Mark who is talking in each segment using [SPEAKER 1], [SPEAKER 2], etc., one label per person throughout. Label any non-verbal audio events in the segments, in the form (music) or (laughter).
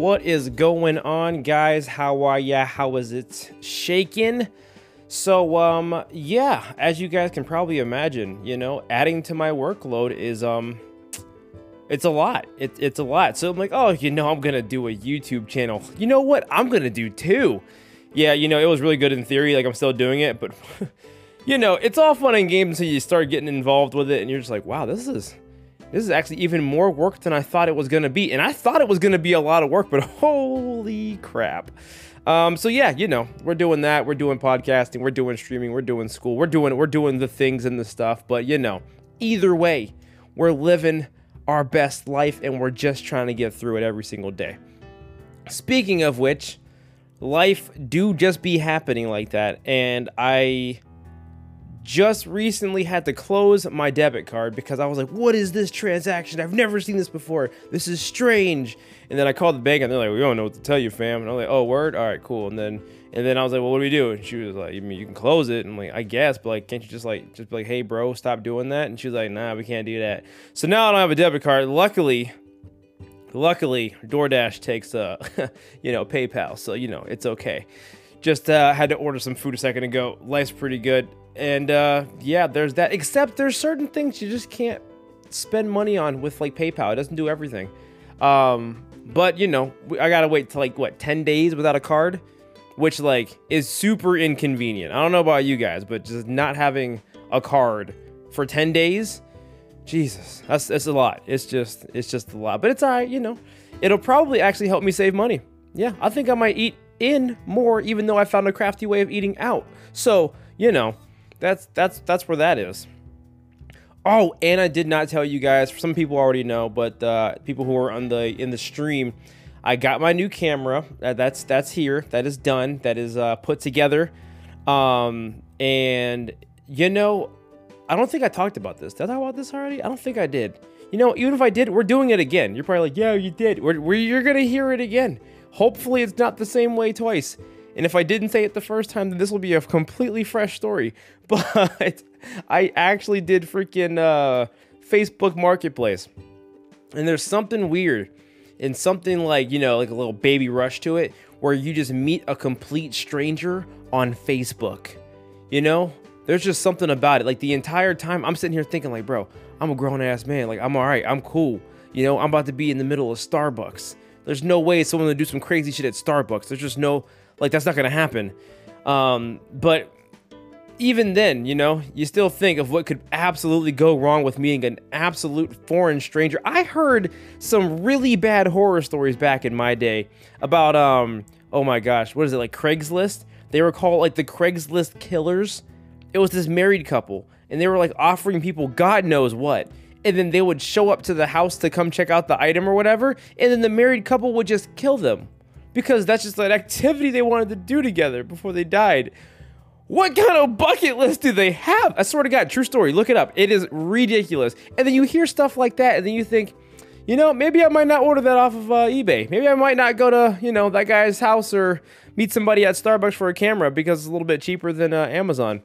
[SPEAKER 1] What is going on, guys? How are ya? How is it shaking? So, um, yeah, as you guys can probably imagine, you know, adding to my workload is, um, it's a lot. It, it's a lot. So I'm like, oh, you know, I'm gonna do a YouTube channel. You know what? I'm gonna do too. Yeah, you know, it was really good in theory. Like I'm still doing it, but (laughs) you know, it's all fun and games until you start getting involved with it, and you're just like, wow, this is this is actually even more work than I thought it was gonna be. And I thought it was gonna be a lot of work, but (laughs) holy crap. Um, so yeah, you know, we're doing that. We're doing podcasting. We're doing streaming. We're doing school. We're doing we're doing the things and the stuff. But you know, either way, we're living our best life, and we're just trying to get through it every single day. Speaking of which, life do just be happening like that, and I just recently had to close my debit card because I was like, what is this transaction? I've never seen this before. This is strange. And then I called the bank and they're like, we don't know what to tell you, fam. And I'm like, oh, word? All right, cool. And then and then I was like, well, what do we do? And she was like, you mean you can close it? And I'm like, I guess, but like, can't you just like just be like, hey, bro, stop doing that? And she was like, nah, we can't do that. So now I don't have a debit card. Luckily, luckily, DoorDash takes uh, (laughs) you know, PayPal, so you know it's okay. Just uh, had to order some food a second ago. Life's pretty good and uh, yeah, there's that. Except there's certain things you just can't spend money on with like PayPal. It doesn't do everything. Um, but you know, I gotta wait to like what 10 days without a card, which like is super inconvenient. I don't know about you guys, but just not having a card for 10 days, Jesus, that's that's a lot. It's just it's just a lot. But it's alright, you know. It'll probably actually help me save money. Yeah, I think I might eat in more, even though I found a crafty way of eating out. So you know that's that's that's where that is. Oh, and I did not tell you guys. Some people already know, but uh, people who are on the in the stream, I got my new camera. That's that's here. That is done. That is uh, put together. Um, and you know, I don't think I talked about this. Did I talk about this already? I don't think I did. You know, even if I did, we're doing it again. You're probably like, yeah, you did. We're, we're, you're gonna hear it again. Hopefully, it's not the same way twice. And if I didn't say it the first time, then this will be a completely fresh story. (laughs) But I actually did freaking uh, Facebook Marketplace. And there's something weird and something like, you know, like a little baby rush to it where you just meet a complete stranger on Facebook. You know? There's just something about it. Like the entire time I'm sitting here thinking like, bro, I'm a grown ass man. Like I'm all right. I'm cool. You know, I'm about to be in the middle of Starbucks. There's no way someone to do some crazy shit at Starbucks. There's just no like that's not gonna happen. Um, but even then, you know, you still think of what could absolutely go wrong with meeting an absolute foreign stranger. I heard some really bad horror stories back in my day about um oh my gosh, what is it like Craigslist? They were called like the Craigslist killers. It was this married couple and they were like offering people God knows what. And then they would show up to the house to come check out the item or whatever, and then the married couple would just kill them because that's just an activity they wanted to do together before they died. What kind of bucket list do they have? I swear to God, true story. Look it up. It is ridiculous. And then you hear stuff like that, and then you think, you know, maybe I might not order that off of uh, eBay. Maybe I might not go to, you know, that guy's house or meet somebody at Starbucks for a camera because it's a little bit cheaper than uh, Amazon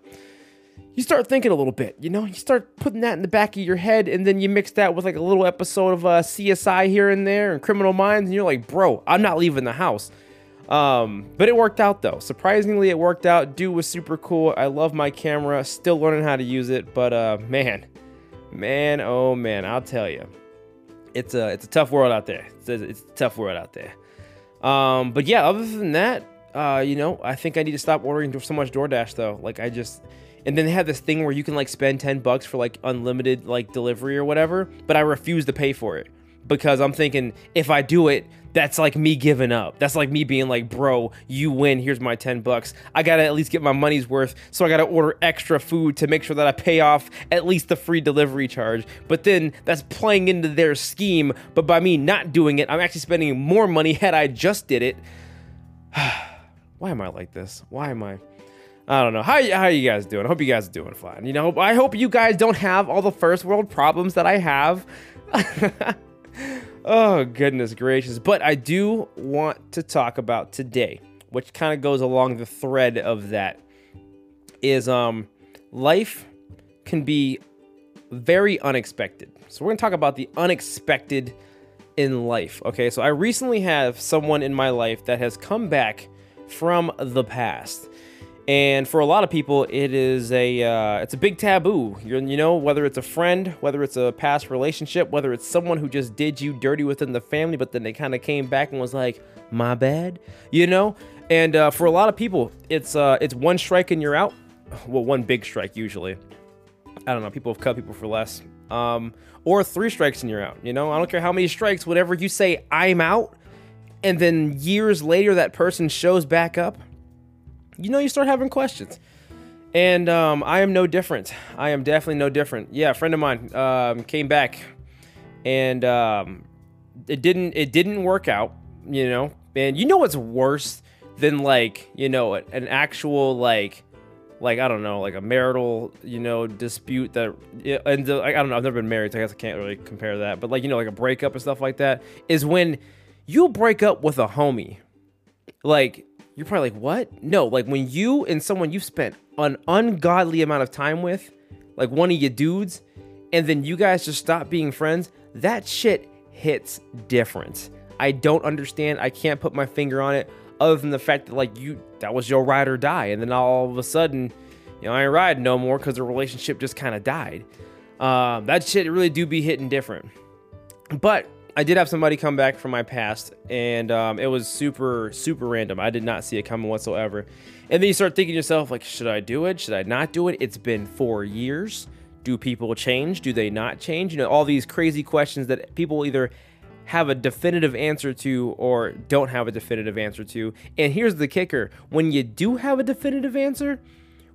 [SPEAKER 1] you start thinking a little bit, you know, you start putting that in the back of your head, and then you mix that with like a little episode of uh, CSI here and there and Criminal Minds, and you're like, bro, I'm not leaving the house. Um, but it worked out though. Surprisingly, it worked out. Dude was super cool. I love my camera. Still learning how to use it, but uh, man, man, oh man, I'll tell you, it's a it's a tough world out there. It's a, it's a tough world out there. Um, but yeah, other than that, uh, you know, I think I need to stop ordering so much DoorDash though. Like I just and then they have this thing where you can like spend 10 bucks for like unlimited like delivery or whatever, but I refuse to pay for it because I'm thinking if I do it, that's like me giving up. That's like me being like, bro, you win. Here's my 10 bucks. I gotta at least get my money's worth. So I gotta order extra food to make sure that I pay off at least the free delivery charge. But then that's playing into their scheme. But by me not doing it, I'm actually spending more money had I just did it. (sighs) Why am I like this? Why am I? I don't know. How, how you guys doing? I hope you guys are doing fine. You know, I hope you guys don't have all the first world problems that I have. (laughs) oh, goodness gracious. But I do want to talk about today, which kind of goes along the thread of that, is um life can be very unexpected. So we're going to talk about the unexpected in life. Okay, so I recently have someone in my life that has come back from the past. And for a lot of people, it is a uh, it's a big taboo. You're, you know, whether it's a friend, whether it's a past relationship, whether it's someone who just did you dirty within the family, but then they kind of came back and was like, "My bad," you know. And uh, for a lot of people, it's uh, it's one strike and you're out. Well, one big strike usually. I don't know. People have cut people for less. Um, or three strikes and you're out. You know, I don't care how many strikes. Whatever you say, I'm out, and then years later that person shows back up you know, you start having questions. And um, I am no different. I am definitely no different. Yeah, a friend of mine um, came back, and um, it didn't it didn't work out. You know, and you know what's worse than like you know an actual like like I don't know like a marital you know dispute that and the, I don't know I've never been married so I guess I can't really compare that but like you know like a breakup and stuff like that is when you break up with a homie like you're probably like, what? No, like when you and someone you've spent an ungodly amount of time with, like one of your dudes, and then you guys just stop being friends, that shit hits different. I don't understand. I can't put my finger on it other than the fact that like you that was your ride or die. And then all of a sudden, you know, I ain't riding no more because the relationship just kind of died. Um, that shit really do be hitting different. But I did have somebody come back from my past, and um, it was super, super random. I did not see it coming whatsoever. And then you start thinking yourself, like, should I do it? Should I not do it? It's been four years. Do people change? Do they not change? You know, all these crazy questions that people either have a definitive answer to or don't have a definitive answer to. And here's the kicker when you do have a definitive answer,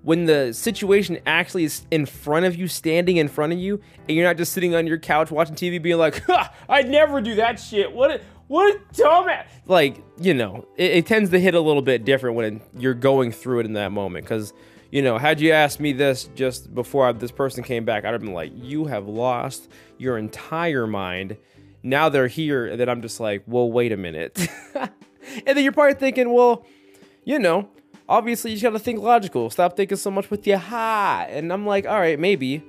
[SPEAKER 1] when the situation actually is in front of you, standing in front of you, and you're not just sitting on your couch watching TV being like, (laughs) ha, I'd never do that shit. What a, what a dumbass. Like, you know, it, it tends to hit a little bit different when you're going through it in that moment. Because, you know, had you asked me this just before I, this person came back, I'd have been like, you have lost your entire mind. Now they're here, and then I'm just like, well, wait a minute. (laughs) and then you're probably thinking, well, you know, obviously you just gotta think logical. Stop thinking so much with your ha. And I'm like, all right, maybe,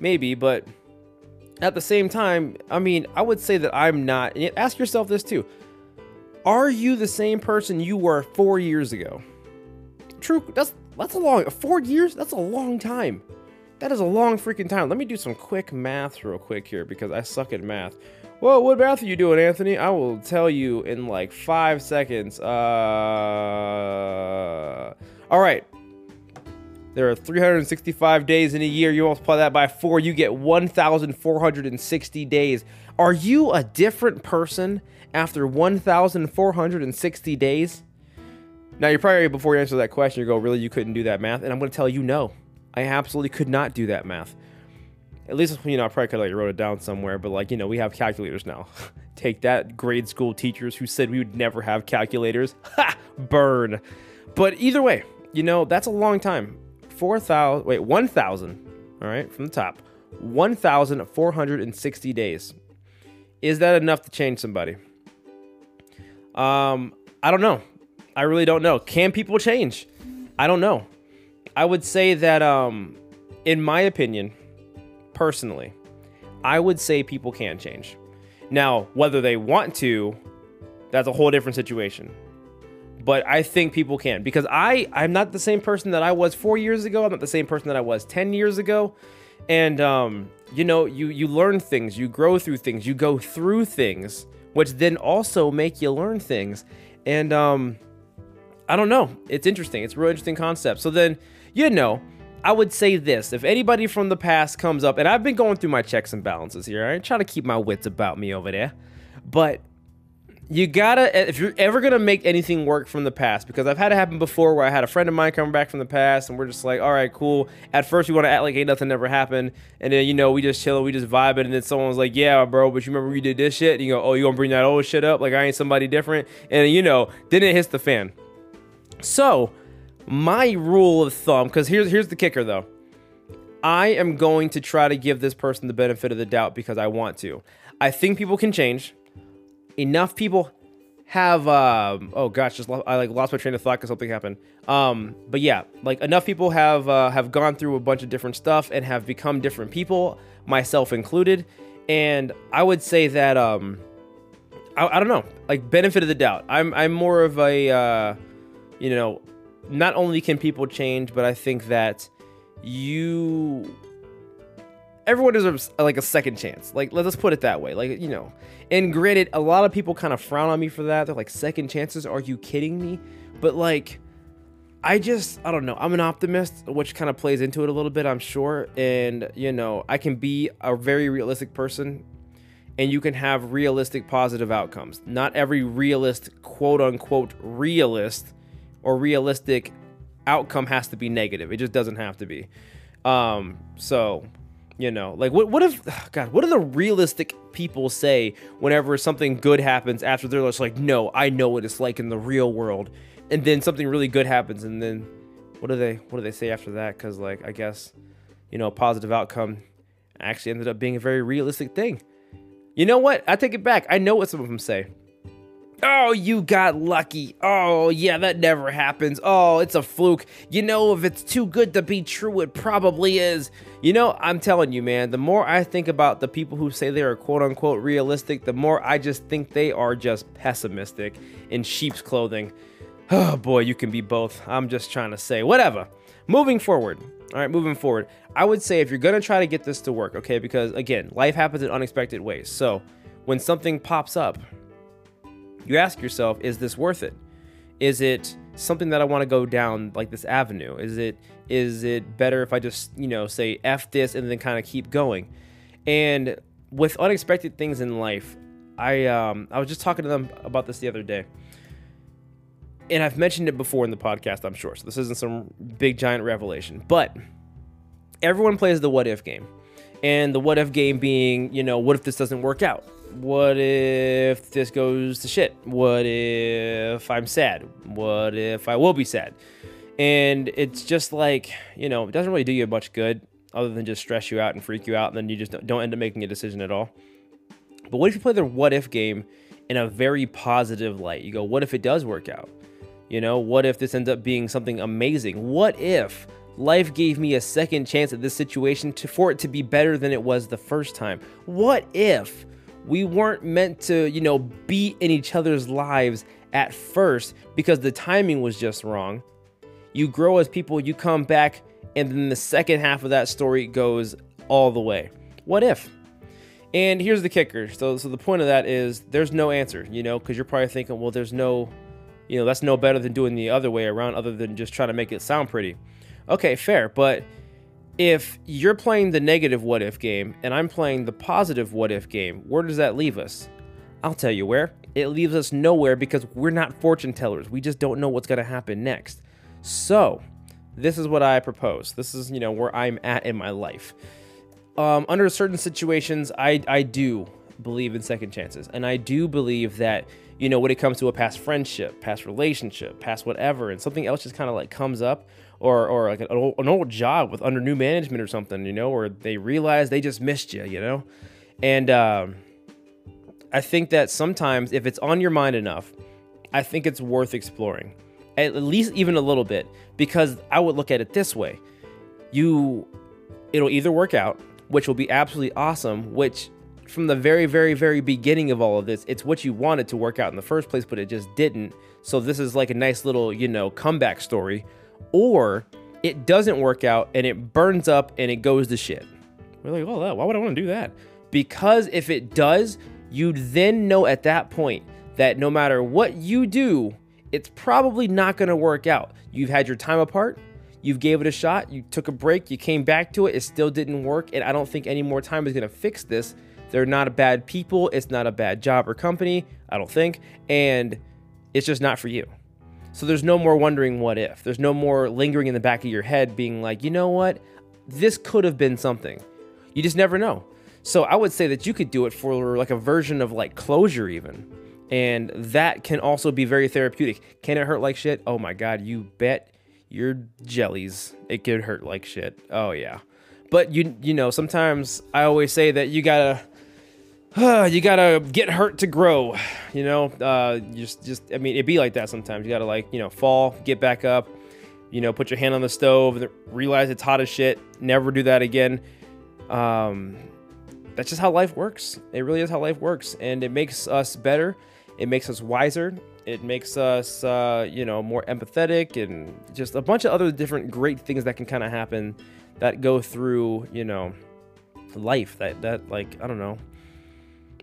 [SPEAKER 1] maybe, but at the same time, I mean, I would say that I'm not. And ask yourself this too: Are you the same person you were four years ago? True. That's that's a long four years. That's a long time. That is a long freaking time. Let me do some quick math real quick here because I suck at math. Well, what math are you doing, Anthony? I will tell you in like five seconds. Uh, all right. There are 365 days in a year. You multiply that by four, you get 1,460 days. Are you a different person after 1,460 days? Now, you're probably before you answer that question, you go, really, you couldn't do that math? And I'm going to tell you, no, I absolutely could not do that math at least you know I probably could like wrote it down somewhere, but like you know we have calculators now. (laughs) Take that, grade school teachers who said we would never have calculators. (laughs) Ha! Burn. But either way, you know that's a long time. Four thousand. Wait, one thousand. All right, from the top. One thousand four hundred and sixty days. Is that enough to change somebody? Um, I don't know. I really don't know. Can people change? I don't know. I would say that um, in my opinion personally, I would say people can change. Now, whether they want to, that's a whole different situation. But I think people can because I I'm not the same person that I was 4 years ago. I'm not the same person that I was 10 years ago. And um, you know, you you learn things, you grow through things, you go through things, which then also make you learn things. And um I don't know. It's interesting. It's a real interesting concept. So then, you know, I would say this if anybody from the past comes up, and I've been going through my checks and balances here, I ain't trying to keep my wits about me over there, but you gotta, if you're ever gonna make anything work from the past, because I've had it happen before where I had a friend of mine coming back from the past, and we're just like, all right, cool. At first, we wanna act like ain't nothing ever happened, and then, you know, we just chilling, we just vibing, and then someone was like, yeah, bro, but you remember you did this shit? And you go, oh, you gonna bring that old shit up? Like, I ain't somebody different? And, you know, then it hits the fan. So, my rule of thumb, because here's here's the kicker though. I am going to try to give this person the benefit of the doubt because I want to. I think people can change. Enough people have um oh gosh, just I like lost my train of thought because something happened. Um, but yeah, like enough people have uh, have gone through a bunch of different stuff and have become different people, myself included. And I would say that um I, I don't know, like benefit of the doubt. I'm I'm more of a, uh, you know, not only can people change, but I think that you everyone deserves like a second chance. Like let's put it that way. Like you know, and granted, a lot of people kind of frown on me for that. They're like, second chances? Are you kidding me? But like, I just I don't know. I'm an optimist, which kind of plays into it a little bit, I'm sure. And you know, I can be a very realistic person. And you can have realistic positive outcomes. Not every realist, quote unquote, realist or realistic outcome has to be negative. It just doesn't have to be. Um, so you know, like what what if (sighs) God, what do the realistic people say whenever something good happens after they're just like, no, I know what it's like in the real world, and then something really good happens, and then what do they what do they say after that? Because like I guess, you know, a positive outcome actually ended up being a very realistic thing. You know what? I take it back. I know what some of them say. Oh, you got lucky. Oh, yeah, that never happens. Oh, it's a fluke. You know, if it's too good to be true, it probably is. You know, I'm telling you, man, the more I think about the people who say they are quote unquote realistic, the more I just think they are just pessimistic in sheep's clothing. (sighs) Oh, boy, you can be both. I'm just trying to say, whatever. Moving forward. All right, moving forward. I would say if you're going to try to get this to work, okay, because again, life happens in unexpected ways. So when something pops up, you ask yourself, is this worth it? Is it something that I want to go down like this avenue? Is it is it better if I just, you know, say F this and then kind of keep going? And with unexpected things in life, I um I was just talking to them about this the other day. And I've mentioned it before in the podcast, I'm sure. So this isn't some big giant revelation. But everyone plays the what if game. And the what if game being, you know, what if this doesn't work out? What if this goes to shit? What if I'm sad? What if I will be sad? And it's just like, you know, it doesn't really do you much good other than just stress you out and freak you out, and then you just don't end up making a decision at all. But what if you play the what if game in a very positive light? You go, what if it does work out? You know, what if this ends up being something amazing? What if life gave me a second chance at this situation to, for it to be better than it was the first time? What if we weren't meant to, you know, be in each other's lives at first because the timing was just wrong. You grow as people, you come back, and then the second half of that story goes all the way. What if? And here's the kicker. So, so the point of that is there's no answer, you know, because you're probably thinking, well, there's no, you know, that's no better than doing the other way around, other than just trying to make it sound pretty. Okay, fair, but if you're playing the negative what if game and I'm playing the positive what if game, where does that leave us? I'll tell you where. It leaves us nowhere because we're not fortune tellers. We just don't know what's going to happen next. So, this is what I propose. This is, you know, where I'm at in my life. Um, under certain situations, I, I do believe in second chances. And I do believe that, you know, when it comes to a past friendship, past relationship, past whatever, and something else just kind of like comes up, or or like an old, an old job with under new management or something, you know, or they realize they just missed you, you know, and um, I think that sometimes if it's on your mind enough, I think it's worth exploring, at least even a little bit, because I would look at it this way: you, it'll either work out, which will be absolutely awesome, which from the very, very, very beginning of all of this, it's what you wanted to work out in the first place, but it just didn't. So this is like a nice little, you know, comeback story or it doesn't work out and it burns up and it goes to shit. We're like, oh, why would I want to do that? Because if it does, you then know at that point that no matter what you do, it's probably not going to work out. You've had your time apart, you've gave it a shot, you took a break, you came back to it, it still didn't work, and I don't think any more time is going to fix this. They're not a bad people, it's not a bad job or company, I don't think, and it's just not for you. So there's no more wondering what if. There's no more lingering in the back of your head being like, you know what? This could have been something. You just never know. So I would say that you could do it for like a version of like closure, even. And that can also be very therapeutic. Can it hurt like shit? Oh my God, you bet your jellies. It could hurt like shit. Oh yeah. But you you know, sometimes I always say that you gotta you gotta get hurt to grow. You know, uh, just just I mean, it'd be like that sometimes. You gotta like you know fall, get back up. You know, put your hand on the stove, realize it's hot as shit. Never do that again. Um, that's just how life works. It really is how life works, and it makes us better. It makes us wiser. It makes us, uh, you know, more empathetic, and just a bunch of other different great things that can kind of happen that go through, you know, life. That that like I don't know.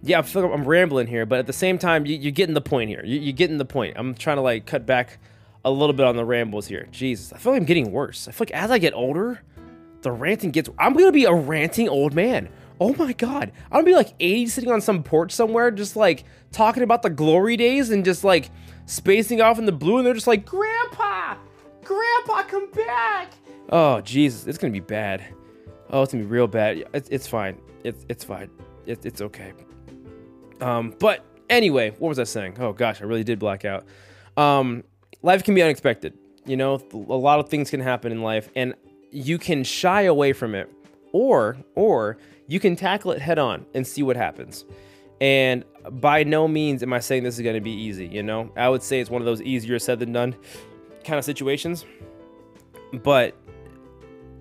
[SPEAKER 1] Yeah, I feel like I'm rambling here, but at the same time, you, are getting the point here. You, you're getting the point. I'm trying to like cut back a little bit on the rambles here. Jesus, I feel like I'm getting worse. I feel like as I get older, the ranting gets. I'm gonna be a ranting old man. Oh my god, I'm gonna be like 80 sitting on some porch somewhere, just like talking about the glory days and just like spacing off in the blue, and they're just like, Grandpa, Grandpa, come back. Oh Jesus, it's gonna be bad. Oh, it's gonna be real bad. It's, it's fine. It's it's fine. It, it's okay. Um, but anyway, what was I saying? Oh gosh, I really did black out. Um, life can be unexpected. You know, a lot of things can happen in life, and you can shy away from it, or or you can tackle it head on and see what happens. And by no means am I saying this is going to be easy, you know? I would say it's one of those easier said than done kind of situations. But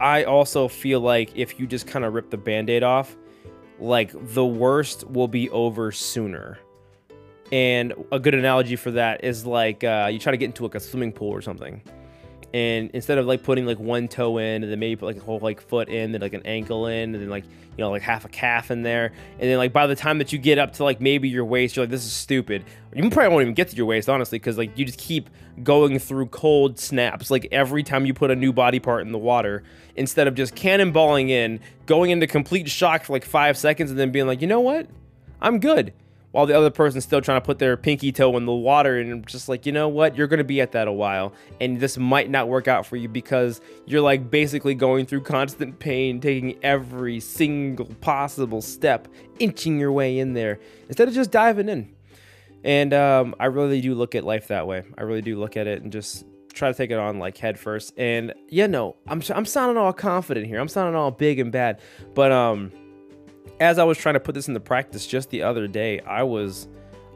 [SPEAKER 1] I also feel like if you just kind of rip the band aid off, like the worst will be over sooner. And a good analogy for that is like uh, you try to get into like a swimming pool or something and instead of like putting like one toe in and then maybe put like a whole like foot in then like an ankle in and then like you know like half a calf in there and then like by the time that you get up to like maybe your waist you're like this is stupid. You probably won't even get to your waist honestly because like you just keep going through cold snaps like every time you put a new body part in the water instead of just cannonballing in going into complete shock for like five seconds and then being like you know what? I'm good while the other person's still trying to put their pinky toe in the water and just like you know what? You're gonna be at that a while and this might not work out for you because you're like basically going through constant pain taking every single possible step inching your way in there instead of just diving in. And um, i really do look at life that way. I really do look at it and just try to take it on like head first. And yeah no i'm, I'm sounding all confident here. I'm sounding all big and bad. But um as I was trying to put this into practice just the other day, I was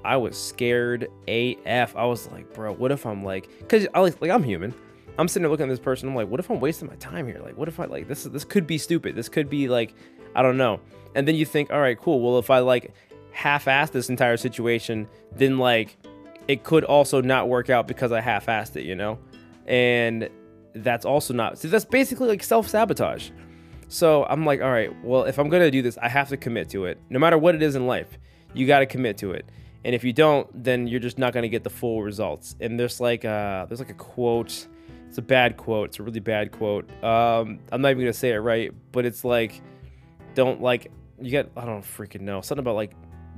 [SPEAKER 1] I was scared AF. I was like, bro, what if I'm like cuz I like, like I'm human. I'm sitting there looking at this person. I'm like, what if I'm wasting my time here? Like, what if I like this? This could be stupid. This could be like, I don't know. And then you think, all right, cool. Well, if I like half-ass this entire situation, then like it could also not work out because I half-assed it, you know. And that's also not. So that's basically like self-sabotage. So I'm like, all right, well, if I'm gonna do this, I have to commit to it. No matter what it is in life, you got to commit to it. And if you don't, then you're just not gonna get the full results. And there's like a, there's like a quote. It's a bad quote. It's a really bad quote. Um, I'm not even gonna say it right, but it's like, don't like you got I don't freaking know something about like,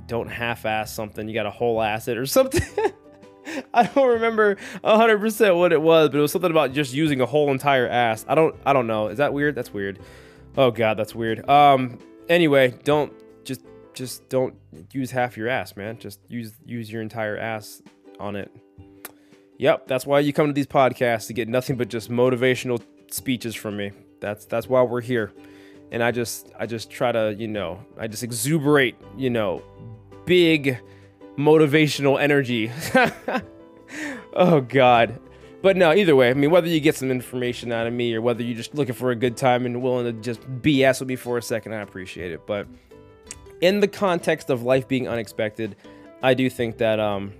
[SPEAKER 1] don't half-ass something. You got a whole ass it or (laughs) something. I don't remember 100% what it was, but it was something about just using a whole entire ass. I don't I don't know. Is that weird? That's weird. Oh god, that's weird. Um anyway, don't just just don't use half your ass, man. Just use use your entire ass on it. Yep, that's why you come to these podcasts to get nothing but just motivational speeches from me. That's that's why we're here. And I just I just try to, you know, I just exuberate, you know, big motivational energy. (laughs) oh god. But no, either way, I mean, whether you get some information out of me or whether you're just looking for a good time and willing to just BS with me for a second, I appreciate it. But in the context of life being unexpected, I do think that um,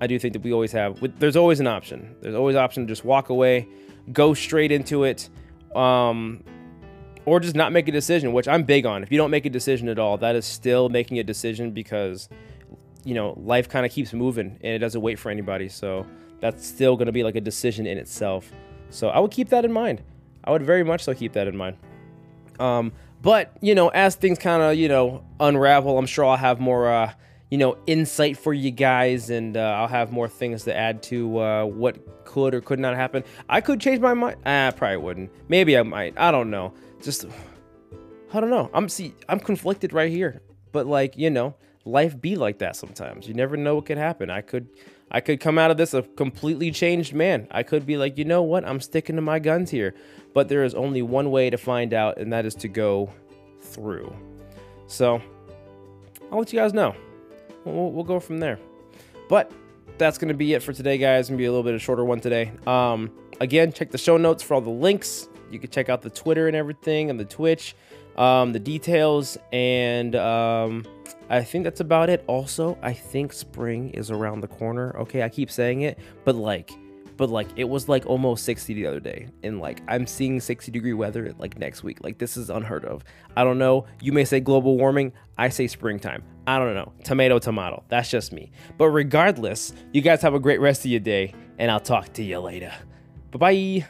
[SPEAKER 1] I do think that we always have. There's always an option. There's always an option to just walk away, go straight into it, um, or just not make a decision. Which I'm big on. If you don't make a decision at all, that is still making a decision because you know life kind of keeps moving and it doesn't wait for anybody. So that's still going to be like a decision in itself. So I would keep that in mind. I would very much so keep that in mind. Um, but you know, as things kind of you know unravel, I'm sure I'll have more uh, you know insight for you guys, and uh, I'll have more things to add to uh, what could or could not happen. I could change my mind. Ah, I probably wouldn't. Maybe I might. I don't know. Just I don't know. I'm see. I'm conflicted right here. But like you know, life be like that sometimes. You never know what could happen. I could I could come out of this a completely changed man. I could be like, you know what? I'm sticking to my guns here. But there is only one way to find out, and that is to go through. So I'll let you guys know. We'll, we'll go from there. But that's going to be it for today, guys. It's going to be a little bit of shorter one today. Um, again, check the show notes for all the links You can check out the Twitter and everything and the Twitch, um, the details, and um, I think that's about it. Also, I think spring is around the corner. Okay, I keep saying it, but like but like it was like almost 60 the other day and like i'm seeing 60 degree weather like next week. Like this is unheard of. I don't know. You may say global warming. I say springtime. I don't know. Tomato tomato. That's just me. But regardless you guys have a great rest of your day and i'll talk to you later. Bye bye